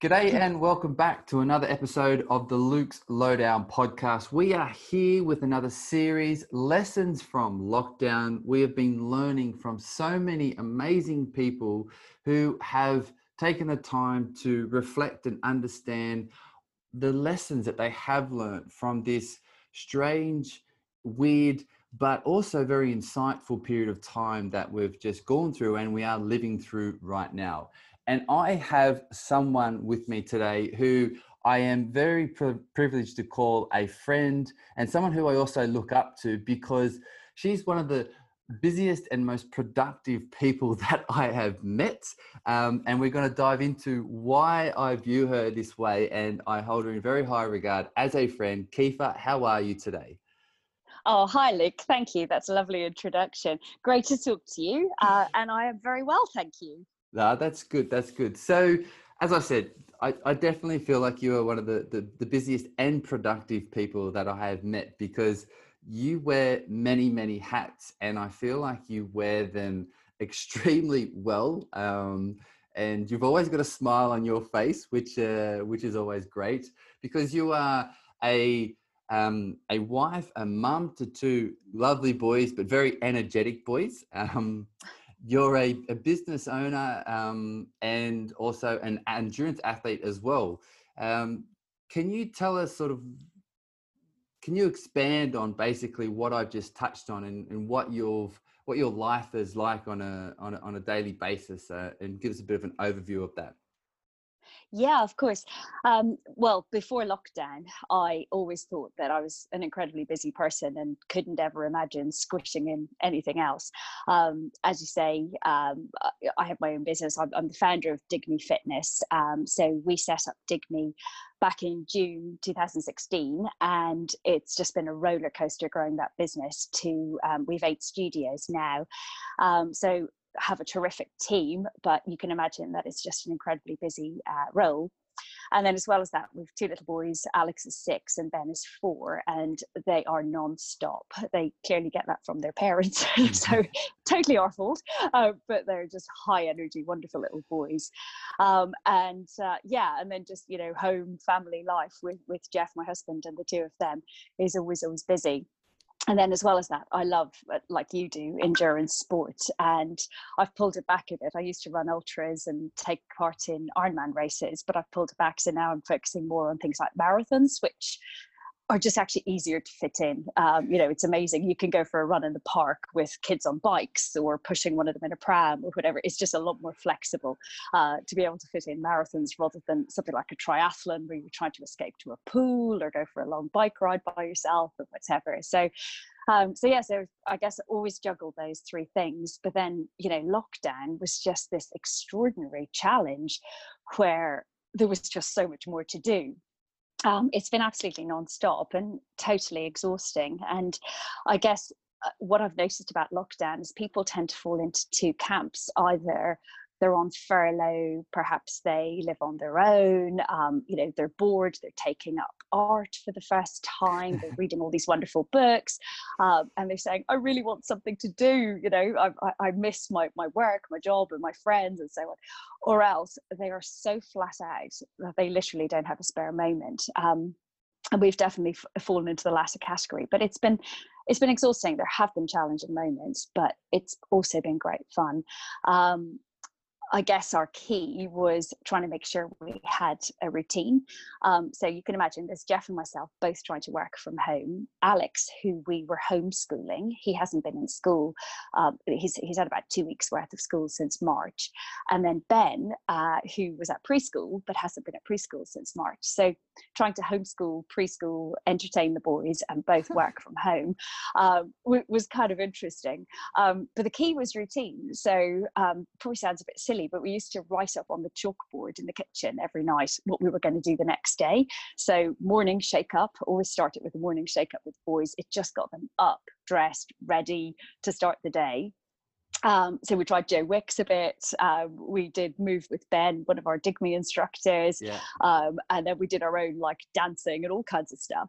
G'day and welcome back to another episode of the Luke's Lowdown podcast. We are here with another series, Lessons from Lockdown. We have been learning from so many amazing people who have taken the time to reflect and understand the lessons that they have learned from this strange, weird, but also very insightful period of time that we've just gone through and we are living through right now. And I have someone with me today who I am very pri- privileged to call a friend and someone who I also look up to because she's one of the busiest and most productive people that I have met. Um, and we're going to dive into why I view her this way and I hold her in very high regard as a friend. Kiefer, how are you today? Oh, hi, Luke. Thank you. That's a lovely introduction. Great to talk to you. Uh, and I am very well, thank you. That's good. That's good. So, as I said, I, I definitely feel like you are one of the, the, the busiest and productive people that I have met because you wear many, many hats, and I feel like you wear them extremely well. Um, and you've always got a smile on your face, which uh, which is always great because you are a um, a wife, a mum to two lovely boys, but very energetic boys. Um, you're a, a, business owner um, and also an endurance athlete as well. Um, can you tell us sort of, can you expand on basically what I've just touched on and, and what you've what your life is like on a on a, on a daily basis uh, and give us a bit of an overview of that yeah, of course. Um, well, before lockdown, I always thought that I was an incredibly busy person and couldn't ever imagine squishing in anything else. Um, as you say, um, I have my own business. I'm, I'm the founder of DigMe Fitness. Um, so we set up DigMe back in June 2016, and it's just been a roller coaster growing that business. To um, we've eight studios now, um, so have a terrific team, but you can imagine that it's just an incredibly busy uh, role. And then, as well as that, we've two little boys. Alex is six and Ben is four, and they are non-stop. They clearly get that from their parents, so mm-hmm. totally our fault. Uh, but they're just high energy, wonderful little boys. Um, and uh, yeah, and then just you know, home family life with with Jeff, my husband, and the two of them is always always busy and then as well as that i love uh, like you do endurance sport and i've pulled it back a bit. I used to run ultras and take part in ironman races but i've pulled it back so now i'm focusing more on things like marathons which are just actually easier to fit in. Um, you know, it's amazing. You can go for a run in the park with kids on bikes or pushing one of them in a pram or whatever. It's just a lot more flexible uh, to be able to fit in marathons rather than something like a triathlon where you're trying to escape to a pool or go for a long bike ride by yourself or whatever. So, um, so yeah, so I guess I always juggle those three things. But then, you know, lockdown was just this extraordinary challenge where there was just so much more to do um, it's been absolutely non-stop and totally exhausting. And i guess uh, what i've noticed about lockdown is people tend to fall into two camps either they're on furlough perhaps they live on their own um, you know they're bored they're taking up art for the first time they're reading all these wonderful books um, and they're saying i really want something to do you know I, I, I, miss my, my work my job and my friends and so on or else they are so flat out that they literally don't have a spare moment um, and we've definitely f- fallen into the latter category but it's been it's been exhausting. There have been challenging moments but it's also been great fun um, I guess our key was trying to make sure we had a routine. Um, so you can imagine there's Jeff and myself both trying to work from home. Alex, who we were homeschooling, he hasn't been in school. Um, he's, he's had about two weeks worth of school since March. And then Ben, uh, who was at preschool but hasn't been at preschool since March. So trying to homeschool, preschool, entertain the boys, and both work from home um, was kind of interesting. Um, but the key was routine. So um, probably sounds a bit silly silly, but we used to write up on the chalkboard in the kitchen every night what we were going to do the next day. So morning shake up, always start it with a morning shake up with boys. It just got them up, dressed, ready to start the day. Um, so we tried Joe Wicks a bit. Um, we did move with Ben, one of our DigMe instructors, yeah. um, and then we did our own like dancing and all kinds of stuff.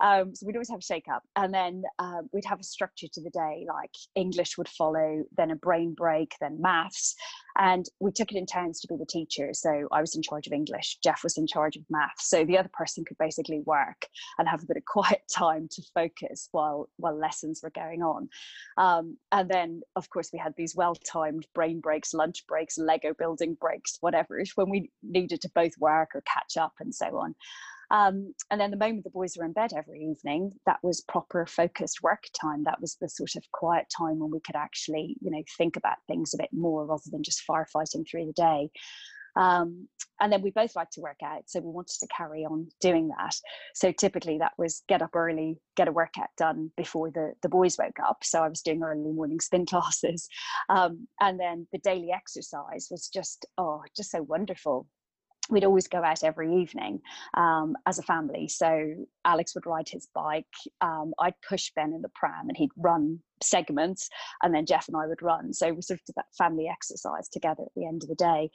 Um, so we'd always have a shake up, and then um, we'd have a structure to the day, like English would follow, then a brain break, then maths, And we took it in turns to be the teacher. So I was in charge of English, Jeff was in charge of math. So the other person could basically work and have a bit of quiet time to focus while while lessons were going on. Um, and then, of course, we had these well-timed brain breaks, lunch breaks, Lego building breaks, whatever, when we needed to both work or catch up and so on. Um, and then the moment the boys were in bed every evening, that was proper focused work time. That was the sort of quiet time when we could actually, you know, think about things a bit more rather than just firefighting through the day. Um, and then we both like to work out, so we wanted to carry on doing that. So typically that was get up early, get a workout done before the the boys woke up. So I was doing early morning spin classes, um, and then the daily exercise was just oh, just so wonderful we'd always go out every evening um, as a family. So Alex would ride his bike. Um, I'd push Ben in the pram and he'd run segments and then Jeff and I would run. So we sort of did that family exercise together at the end of the day.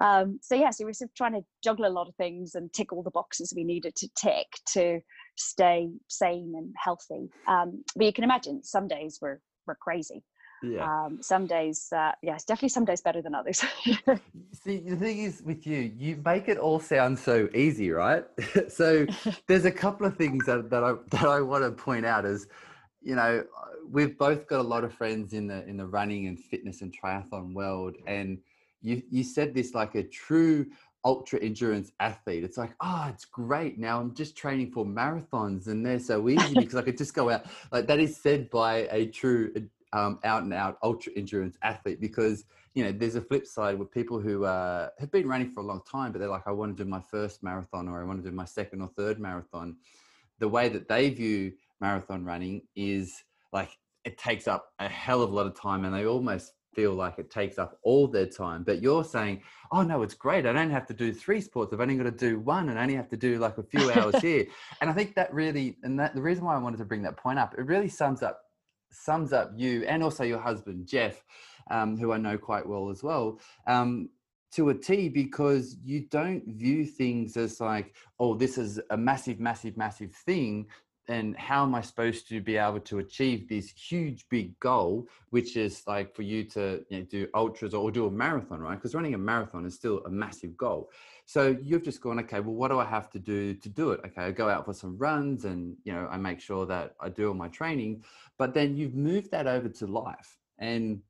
Um, so yeah, so we were sort of trying to juggle a lot of things and tick all the boxes we needed to tick to stay sane and healthy. Um, but you can imagine some days were, were crazy yeah. Um, some days, uh, yes, definitely some days better than others. See, the thing is with you, you make it all sound so easy, right? so there's a couple of things that, that I that I want to point out is, you know, we've both got a lot of friends in the in the running and fitness and triathlon world, and you you said this like a true ultra endurance athlete. It's like, oh, it's great. Now I'm just training for marathons and they're so easy because I could just go out. Like that is said by a true um, out and out ultra endurance athlete because you know there's a flip side with people who uh, have been running for a long time but they're like i want to do my first marathon or i want to do my second or third marathon. The way that they view marathon running is like it takes up a hell of a lot of time and they almost feel like it takes up all their time but you're saying oh no it's great. I don't have to do three sports. I've only got to do one and I only have to do like a few hours here. And i think that really and that the reason why i wanted to bring that point up it really sums up sums up you and also your husband Jeff, um, who I know quite well as well, um, to a T because you don't view things as like, oh, this is a massive, massive, massive thing. And how am I supposed to be able to achieve this huge, big goal, which is like for you to you know, do ultras or do a marathon, right? Because running a marathon is still a massive goal. So you've just gone, okay, well, what do I have to do to do it? Okay, I go out for some runs and, you know, I make sure that I do all my training, but then you've moved that over to life. And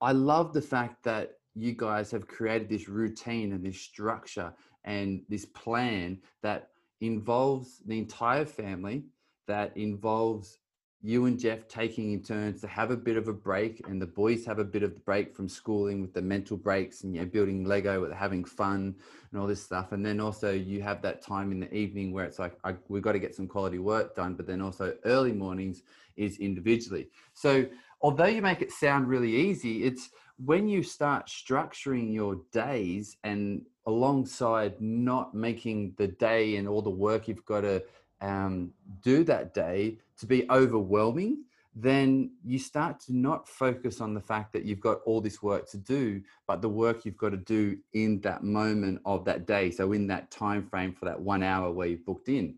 I love the fact that you guys have created this routine and this structure and this plan that involves the entire family, that involves you and Jeff taking in turns to have a bit of a break, and the boys have a bit of the break from schooling with the mental breaks and you know building Lego with having fun and all this stuff. And then also you have that time in the evening where it's like I, we've got to get some quality work done, but then also early mornings is individually. So although you make it sound really easy, it's when you start structuring your days and alongside not making the day and all the work you've got to um, do that day to be overwhelming, then you start to not focus on the fact that you've got all this work to do, but the work you've got to do in that moment of that day. So in that time frame for that one hour where you've booked in.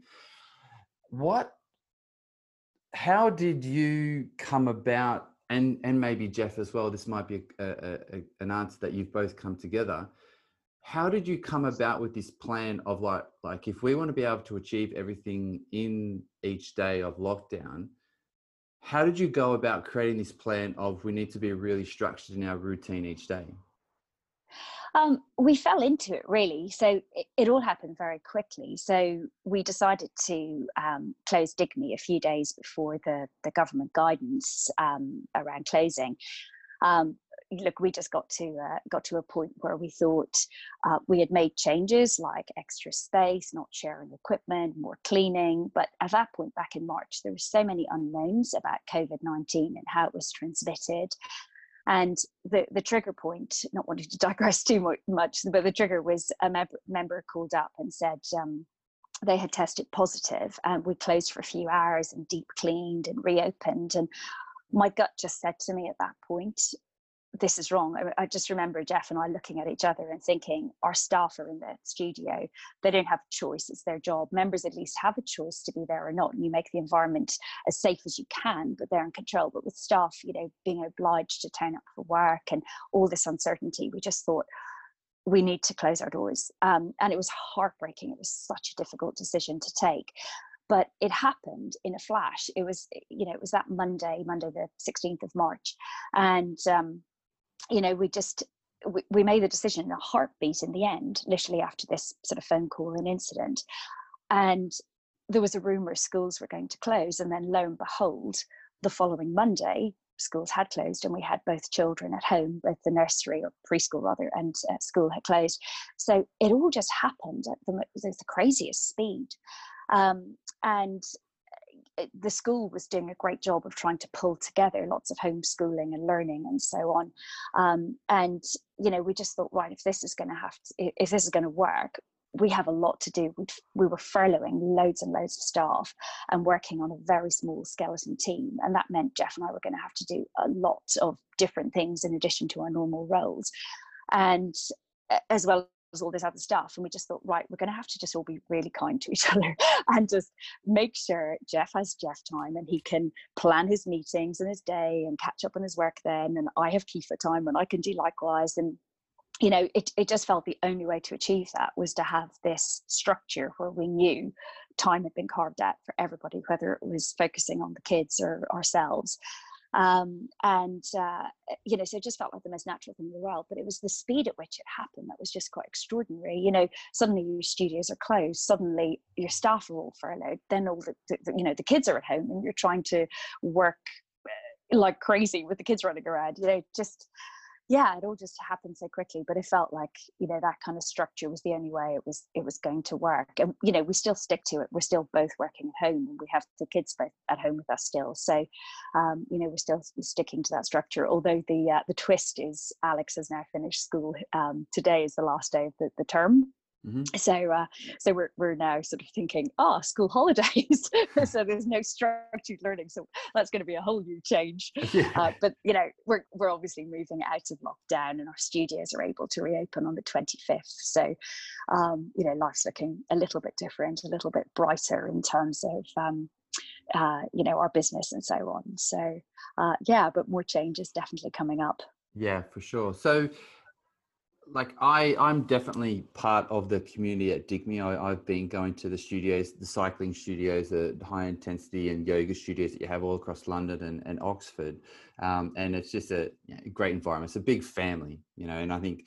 What how did you come about and and maybe Jeff as well, this might be a, a, a, an answer that you've both come together how did you come about with this plan of like like if we want to be able to achieve everything in each day of lockdown how did you go about creating this plan of we need to be really structured in our routine each day? Um, we fell into it really. So it, it, all happened very quickly. So we decided to um, close digme a few days before the, the government guidance um, around closing. Um, look, we just got to uh, got to a point where we thought uh, we had made changes like extra space, not sharing equipment, more cleaning. But at that point, back in March, there were so many unknowns about COVID nineteen and how it was transmitted. And the, the trigger point, not wanting to digress too much, but the trigger was a member, member called up and said, um, they had tested positive and we closed for a few hours and deep cleaned and reopened and my gut just said to me at that point this is wrong. I, I, just remember Jeff and I looking at each other and thinking, our staff are in the studio. They don't have a choice. It's their job. Members at least have a choice to be there or not. And you make the environment as safe as you can, but they're in control. But with staff, you know, being obliged to turn up for work and all this uncertainty, we just thought, we need to close our doors. Um, and it was heartbreaking. It was such a difficult decision to take but it happened in a flash it was you know it was that monday monday the 16th of march and um, you know, we just we, we made the decision in a heartbeat in the end, literally after this sort of phone call and incident. And there was a rumor schools were going to close, and then lo and behold, the following Monday, schools had closed, and we had both children at home, both the nursery or preschool rather, and uh, school had closed. So it all just happened at the, the craziest speed. Um, and the school was doing a great job of trying to pull together lots of homeschooling and learning and so on. Um, and you know, we just thought, right, if this is going to have to, if this is going to work, we have a lot to do. We'd, we were furloughing loads and loads of staff and working on a very small skeleton team, and that meant Jeff and I were going to have to do a lot of different things in addition to our normal roles, and as well all this other stuff. And we just thought, right, we're going to have to just all be really kind to each other and just make sure Jeff has Jeff time and he can plan his meetings and his day and catch up on his work then. And I have Kiefer time and I can do likewise. And you know, it, it just felt the only way to achieve that was to have this structure where we knew time had been carved out for everybody, whether it was focusing on the kids or ourselves. Um, and uh, you know, so it just felt like the most natural thing in the world. But it was the speed at which it happened that was just quite extraordinary. You know, suddenly your studios are closed, suddenly your staff are all furloughed, then all the, the you know the kids are at home, and you're trying to work uh, like crazy with the kids running around. You know, just yeah it all just happened so quickly but it felt like you know that kind of structure was the only way it was it was going to work and you know we still stick to it we're still both working at home and we have the kids both at home with us still so um, you know we're still sticking to that structure although the uh, the twist is alex has now finished school um, today is the last day of the, the term Mm-hmm. So, uh, so we're we're now sort of thinking, ah, oh, school holidays. so there's no structured learning. So that's going to be a whole new change. Yeah. Uh, but you know, we're we're obviously moving out of lockdown, and our studios are able to reopen on the 25th. So, um, you know, life's looking a little bit different, a little bit brighter in terms of. Um, uh, you know our business and so on so uh, yeah but more change is definitely coming up yeah for sure so like I, I'm definitely part of the community at Digme. I, have been going to the studios, the cycling studios, the high intensity and yoga studios that you have all across London and, and Oxford. Um, and it's just a great environment. It's a big family, you know, and I think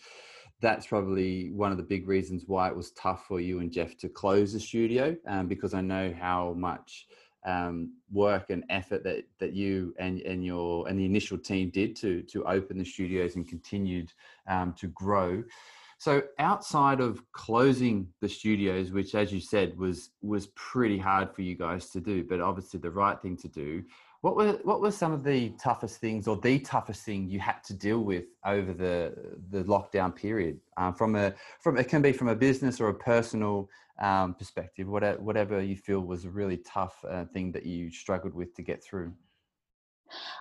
that's probably one of the big reasons why it was tough for you and Jeff to close the studio um, because I know how much um, work and effort that that you and and your and the initial team did to to open the studios and continued um, to grow. So outside of closing the studios, which as you said was was pretty hard for you guys to do, but obviously the right thing to do. What were what were some of the toughest things, or the toughest thing you had to deal with over the the lockdown period? Um, from a from it can be from a business or a personal um, perspective, whatever, whatever you feel was a really tough uh, thing that you struggled with to get through?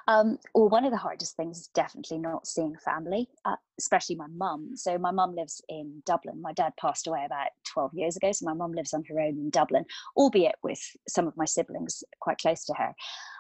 Um, well, one of the hardest things is definitely not seeing family, uh, especially my mum. So my mum lives in Dublin. My dad passed away about 12 years ago, so my mum lives on her own in Dublin, albeit with some of my siblings quite close to her.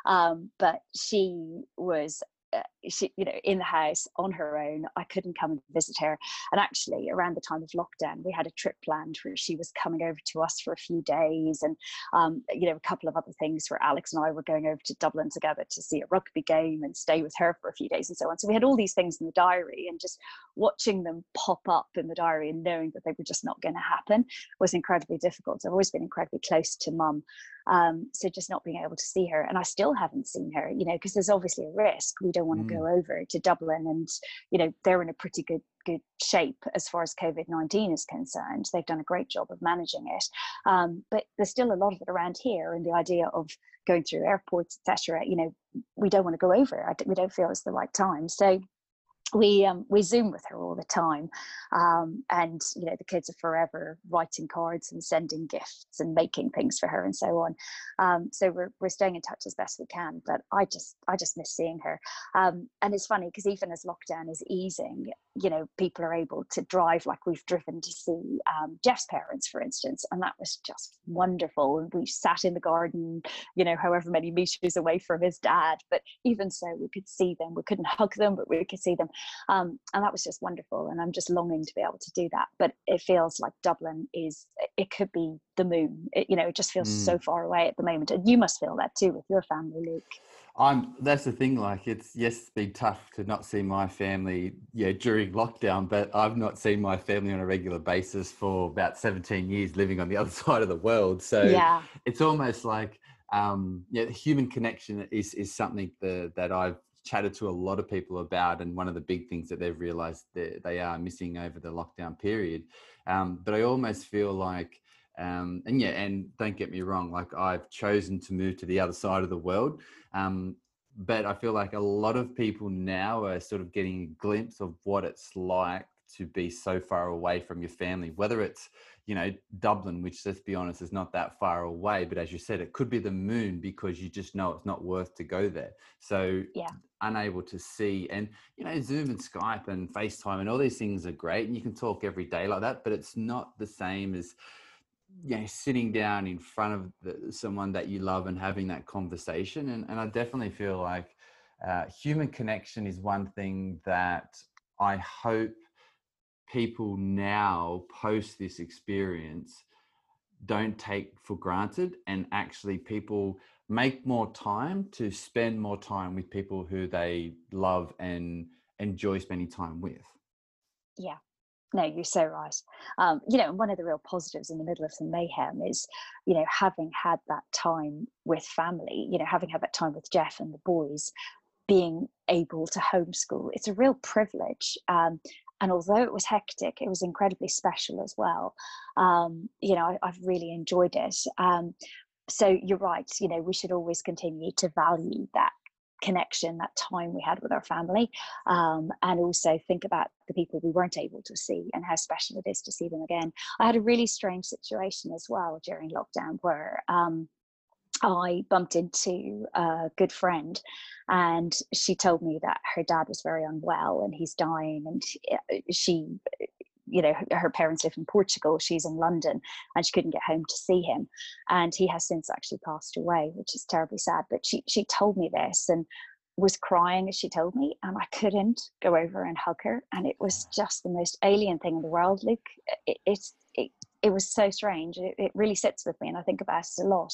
Um, but she was uh, she, you know, in the house on her own. I couldn't come and visit her. And actually, around the time of lockdown, we had a trip planned where she was coming over to us for a few days, and um, you know, a couple of other things where Alex and I were going over to Dublin together to see a rugby game and stay with her for a few days and so on. So we had all these things in the diary, and just watching them pop up in the diary and knowing that they were just not going to happen was incredibly difficult. I've always been incredibly close to mum. Um, so just not being able to see her, and I still haven't seen her, you know, because there's obviously a risk. We don't want to mm. go over to Dublin, and you know they're in a pretty good good shape as far as COVID nineteen is concerned. They've done a great job of managing it, um, but there's still a lot of it around here, and the idea of going through airports, etc. You know, we don't want to go over. We don't feel it's the right time. So we um, we zoom with her all the time um, and you know the kids are forever writing cards and sending gifts and making things for her and so on. Um, so we're, we're staying in touch as best we can but i just i just miss seeing her. Um, and it's funny because even as lockdown is easing you know people are able to drive like we've driven to see um, jeff's parents for instance and that was just wonderful and we sat in the garden you know however many meters away from his dad but even so we could see them. We couldn't hug them but we could see them. Um, and that was just wonderful and i'm just longing to be able to do that but it feels like dublin is it could be the moon. It, you know it just feels mm. so far away at the moment and you must feel that too with your family luke I'm. That's the thing. Like, it's yes, it's been tough to not see my family, yeah, during lockdown. But I've not seen my family on a regular basis for about 17 years, living on the other side of the world. So yeah, it's almost like, um, yeah, human connection is is something that that I've chatted to a lot of people about, and one of the big things that they've realised that they are missing over the lockdown period. Um, but I almost feel like. Um, and yeah, and don't get me wrong, like I've chosen to move to the other side of the world. Um, but I feel like a lot of people now are sort of getting a glimpse of what it's like to be so far away from your family, whether it's, you know, Dublin, which let's be honest, is not that far away. But as you said, it could be the moon because you just know it's not worth to go there. So yeah. unable to see and, you know, Zoom and Skype and FaceTime and all these things are great. And you can talk every day like that, but it's not the same as, you know, sitting down in front of the, someone that you love and having that conversation. And, and I definitely feel like uh, human connection is one thing that I hope people now post this experience don't take for granted and actually people make more time to spend more time with people who they love and enjoy spending time with yeah no you're so right. Um, you know and one of the real positives in the middle of the mayhem is you know having had that time with family you know having had that time with jeff and the boys being able to homeschool it's a real privilege. Um, and although it was hectic it was incredibly special as well. Um, you know I, have really enjoyed it. Um, so you're right you know we should always continue to value that connection that time we had with our family um, and also think about the people we weren't able to see and how special it is to see them again. I had a really strange situation as well during lockdown where um, I bumped into a good friend, and she told me that her dad was very unwell and he's dying, and she, you know, her parents live in Portugal, she's in London, and she couldn't get home to see him, and he has since actually passed away, which is terribly sad. But she she told me this and was crying as she told me, and I couldn't go over and hug her, and it was just the most alien thing in the world, Luke. It, it's it, it was so strange. It, it really sits with me, and I think about it a lot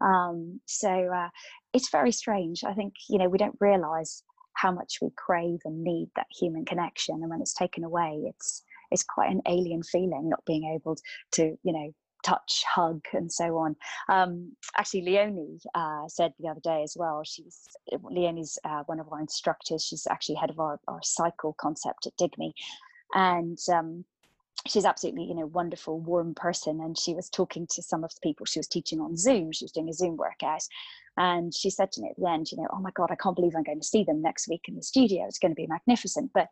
um, so uh, it's very strange. I think, you know, we don't realize how much we crave and need that human connection. And when it's taken away, it's, it's quite an alien feeling not being able to, you know, touch, hug, and so on. Um, actually, Leonie uh, said the other day as well. She's Leonie's uh, one of our instructors. She's actually head of our, our cycle concept at Digme, and um, she's absolutely you know wonderful warm person and she was talking to some of the people she was teaching on zoom she was doing a zoom workout and she said to me at the end you know oh my god i can't believe i'm going to see them next week in the studio it's going to be magnificent but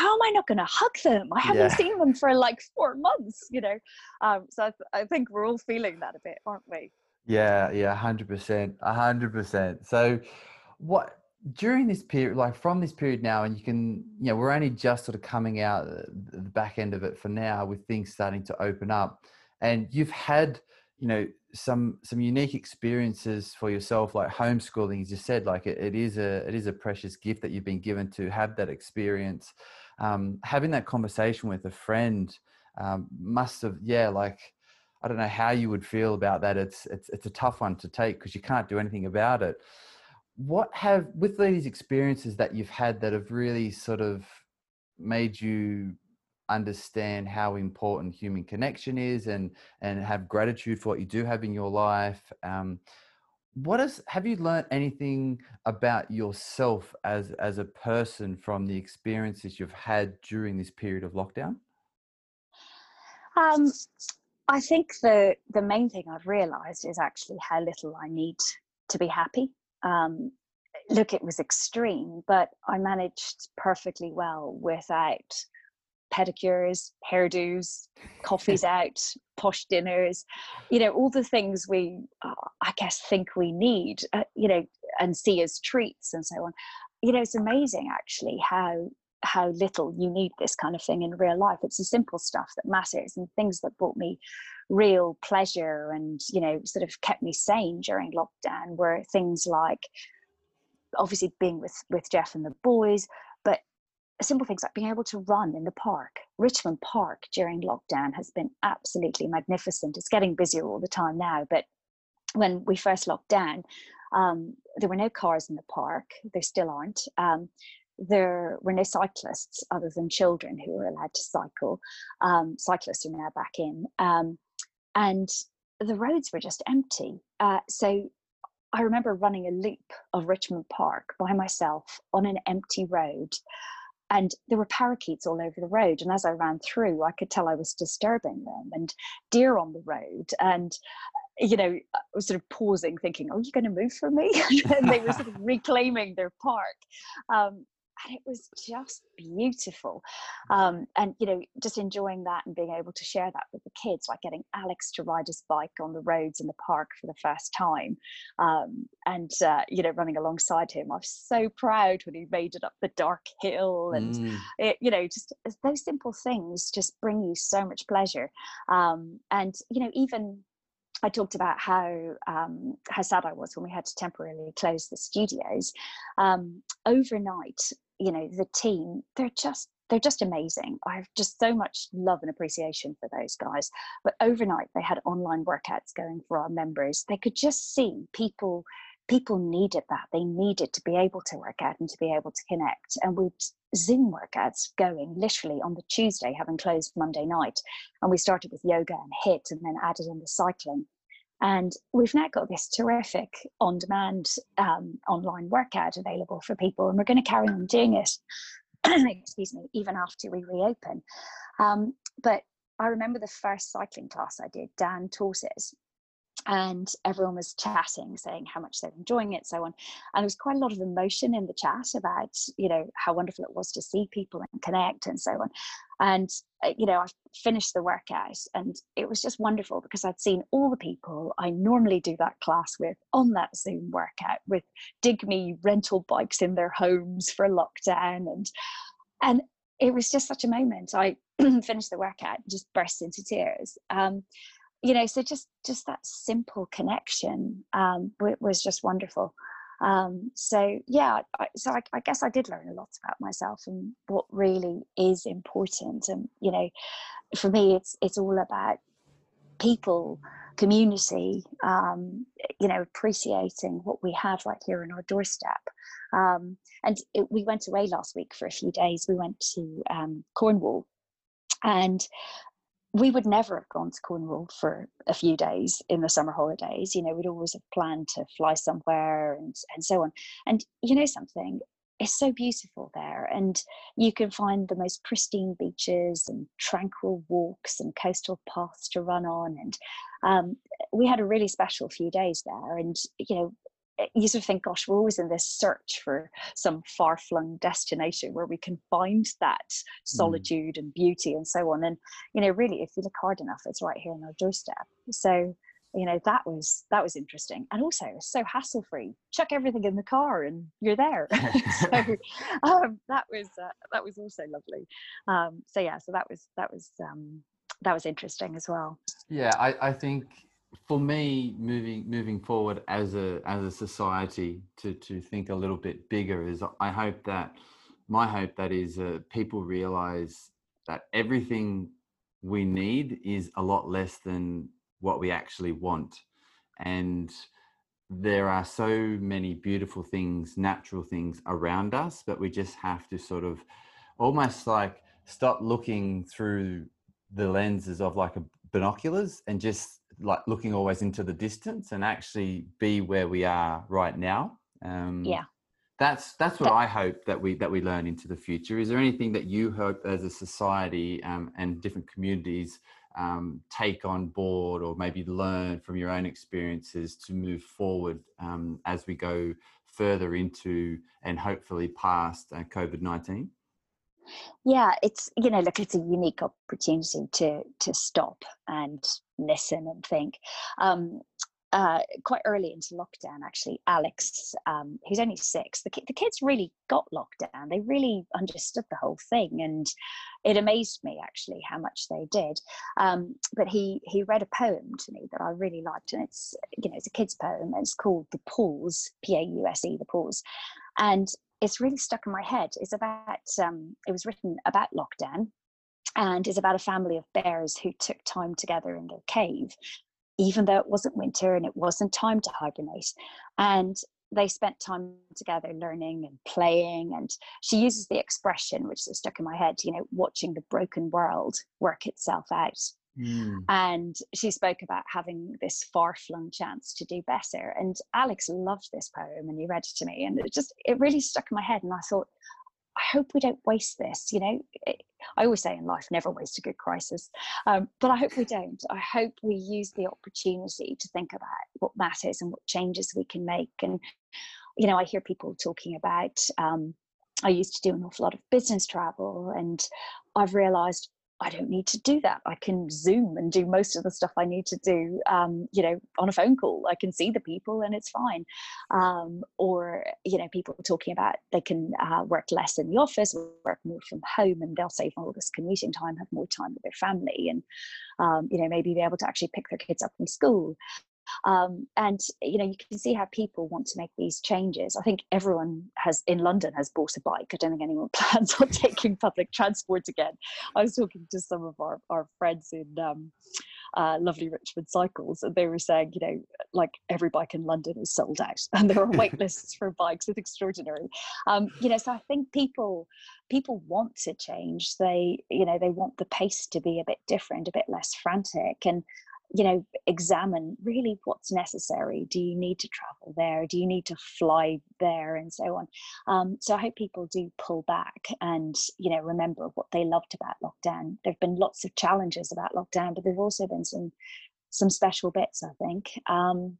how am i not going to hug them i haven't yeah. seen them for like four months you know um, so I, th- I think we're all feeling that a bit aren't we yeah yeah 100% 100% so what during this period, like from this period now, and you can, you know, we're only just sort of coming out the back end of it for now with things starting to open up. And you've had, you know, some some unique experiences for yourself, like homeschooling, as you said, like it, it is a it is a precious gift that you've been given to have that experience. Um, having that conversation with a friend um, must have, yeah, like I don't know how you would feel about that. It's it's it's a tough one to take because you can't do anything about it what have with these experiences that you've had that have really sort of made you understand how important human connection is and and have gratitude for what you do have in your life um, what is have you learned anything about yourself as as a person from the experiences you've had during this period of lockdown? Um, i think the the main thing i've realized is actually how little i need to be happy. Um, look, it was extreme, but I managed perfectly well without pedicures, hairdos, coffees out, posh dinners, you know, all the things we, uh, I guess, think we need, uh, you know, and see as treats and so on. You know, it's amazing actually how how little you need this kind of thing in real life. It's the simple stuff that matters and things that brought me real pleasure and you know sort of kept me sane during lockdown were things like obviously being with with Jeff and the boys, simple things like being able to run in the park. Richmond Park during lockdown has been absolutely magnificent. It's getting busier all the time now, but when we first locked down, um, there were no cars in the park. There still aren't. Um, there were no cyclists other than children who were allowed to cycle. Um, cyclists are now back in. Um, and the roads were just empty. Uh, so I remember running a loop of Richmond Park by myself on an empty road. And there were parakeets all over the road. And as I ran through, I could tell I was disturbing them and deer on the road. And, you know, I was sort of pausing, thinking, are you going to move for me? and they were sort of reclaiming their park. Um, and it was just beautiful um, and you know just enjoying that and being able to share that with the kids like getting alex to ride his bike on the roads in the park for the first time um, and uh, you know running alongside him i was so proud when he made it up the dark hill and mm. it, you know just those simple things just bring you so much pleasure um, and you know even I talked about how um, how sad I was when we had to temporarily close the studios. Um, overnight, you know the team they're just they're just amazing. I have just so much love and appreciation for those guys. But overnight they had online workouts going for our members. They could just see people people needed that. They needed to be able to work out and to be able to connect. And we'd zoom workouts going literally on the tuesday having closed monday night. And we started with yoga and HIIT and then added in the cycling and we've now got this terrific on demand um, online workout available for people, and we're going to carry on doing it, excuse me, even after we reopen. Um, but I remember the first cycling class I did, Dan taught it, and everyone was chatting saying how much they're enjoying it so on and there was quite a lot of emotion in the chat about you know how wonderful it was to see people and connect and so on and uh, you know i finished the workout and it was just wonderful because i'd seen all the people i normally do that class with on that zoom workout with DigMe rental bikes in their homes for lockdown and and it was just such a moment. I finished the workout and just burst into tears um, you know so just just that simple connection um, was just wonderful. Um, so yeah I, so I, I, guess i did learn a lot about myself and what really is important. And you know for me it's it's all about people community um, you know appreciating what we have right here on our doorstep. Um, and it, we went away last week for a few days. We went to um, cornwall. And we would never have gone to Cornwall for a few days in the summer holidays. You know, we'd always have planned to fly somewhere and, and so on. And you know something, it's so beautiful there. And you can find the most pristine beaches and tranquil walks and coastal paths to run on. And um, we had a really special few days there. And, you know, you sort of think, gosh, we're always in this search for some far flung destination where we can find that mm. solitude mm. and beauty and so on. And, you know, really, if you look hard enough, it's right here on our doorstep. So, you know, that was that was interesting. And also so hassle free. Chuck everything in the car and you're there. so um, that was uh, that was also lovely. Um, so yeah, so that was that was um, that was interesting as well. Yeah, I, I think for me moving moving forward as a as a society to to think a little bit bigger is i hope that my hope that is uh, people realize that everything we need is a lot less than what we actually want. And there are so many beautiful things natural things around us but we just have to sort of almost like stop looking through the lenses of like a binoculars and just like looking always into the distance and actually be where we are right now. Um, yeah, that's that's what I hope that we that we learn into the future. Is there anything that you hope as a society um, and different communities um, take on board or maybe learn from your own experiences to move forward um, as we go further into and hopefully past uh, COVID 19? Yeah, it's you know, look, it's a unique opportunity to to stop and listen and think. Um, uh, quite early into lockdown, actually, Alex, um, who's only six, the, the kids really got locked down. They really understood the whole thing, and it amazed me actually how much they did. Um, but he he read a poem to me that I really liked, and it's you know it's a kid's poem. And it's called "The Pause," P A U S E, "The Pause," and it's really stuck in my head. It's about um, it was written about lockdown, and is about a family of bears who took time together in their cave even though it wasn't winter and it wasn't time to hibernate. And they spent time together learning and playing. And she uses the expression, which is stuck in my head, you know, watching the broken world work itself out. Mm. And she spoke about having this far flung chance to do better. And Alex loved this poem and he read it to me. And it just, it really stuck in my head. And I thought, I hope we don't waste this. You know, I always say in life, never waste a good crisis. Um, but I hope we don't. I hope we use the opportunity to think about what matters and what changes we can make. And, you know, I hear people talking about, um, I used to do an awful lot of business travel, and I've realized I don't need to do that. I can Zoom and do most of the stuff I need to do, um, you know, on a phone call. I can see the people and it's fine. Um, or, you know, people talking about they can uh, work less in the office, work more from home, and they'll save all this commuting time, have more time with their family, and, um, you know, maybe be able to actually pick their kids up from school. Um, and you know, you can see how people want to make these changes. I think everyone has in London has bought a bike. I don't think anyone plans on taking public transport again. I was talking to some of our, our friends in um, uh, lovely Richmond Cycles, and they were saying, you know, like every bike in London is sold out, and there are wait lists for bikes. It's extraordinary. Um, you know, so I think people people want to change. They, you know, they want the pace to be a bit different, a bit less frantic, and you know examine really what's necessary. Do you need to travel there? Do you need to fly there? And so on. Um, so i hope people do pull back and you know remember what they loved about lockdown. There have been lots of challenges about lockdown but there've also been some some special bits i think. Um,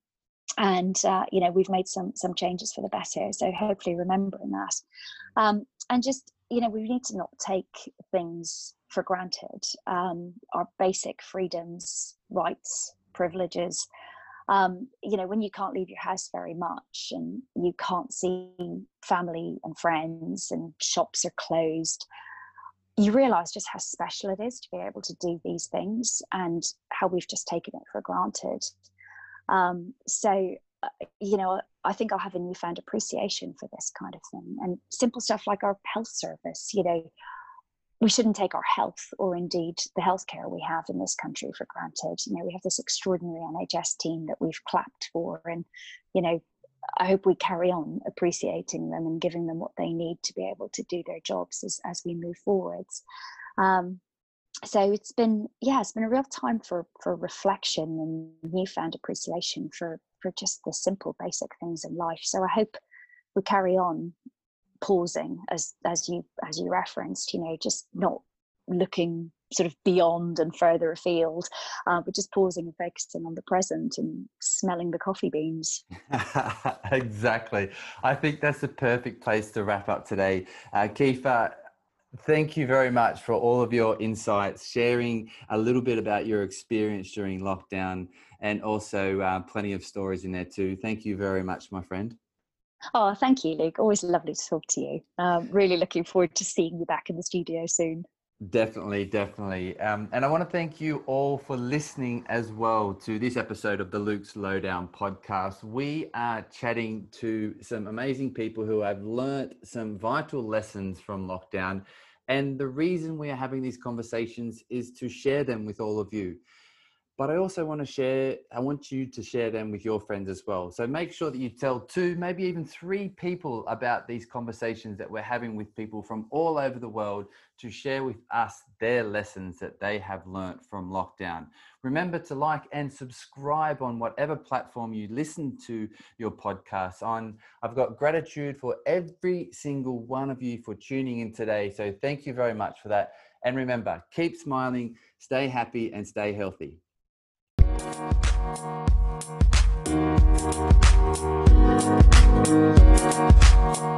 and uh, you know we've made some some changes for the better. So hopefully remembering that. Um, and just you know we need to not take things for granted um, our basic freedoms rights privileges. Um, you know when you can't leave your house very much and you can't see family and friends and shops are closed you realize just how special it is to be able to do these things and how we've just taken it for granted. Um, so uh, you know i think i'll have a newfound appreciation for this kind of thing and simple stuff like our health service you know we shouldn't take our health or indeed the healthcare we have in this country for granted. You know, we have this extraordinary NHS team that we've clapped for, and you know, I hope we carry on appreciating them and giving them what they need to be able to do their jobs as, as we move forwards. Um, so it's been yeah, it's been a real time for for reflection and newfound appreciation for for just the simple basic things in life. So I hope we carry on pausing as as you as you referenced you know just not looking sort of beyond and further afield uh, but just pausing and focusing on the present and smelling the coffee beans. Exactly. I think that's the perfect place to wrap up today. Uh, Keifer thank you very much for all of your insights sharing a little bit about your experience during lockdown and also uh, plenty of stories in there too thank you very much my friend Oh, thank you, Luke. Always lovely to talk to you. Really looking forward to seeing you back in the studio soon. Definitely, definitely. Um, and I want to thank you all for listening as well to this episode of the Luke's Lowdown podcast. We are chatting to some amazing people who have learnt some vital lessons from lockdown. And the reason we are having these conversations is to share them with all of you but I also want to share, I want you to share them with your friends as well. So make sure that you tell two, maybe even three people about these conversations that we're having with people from all over the world to share with us their lessons that they have learnt from lockdown. Remember to like and subscribe on whatever platform you listen to your podcast on. I've got gratitude for every single one of you for tuning in today. So thank you very much for that. And remember, keep smiling, stay happy, and stay healthy. Thank you.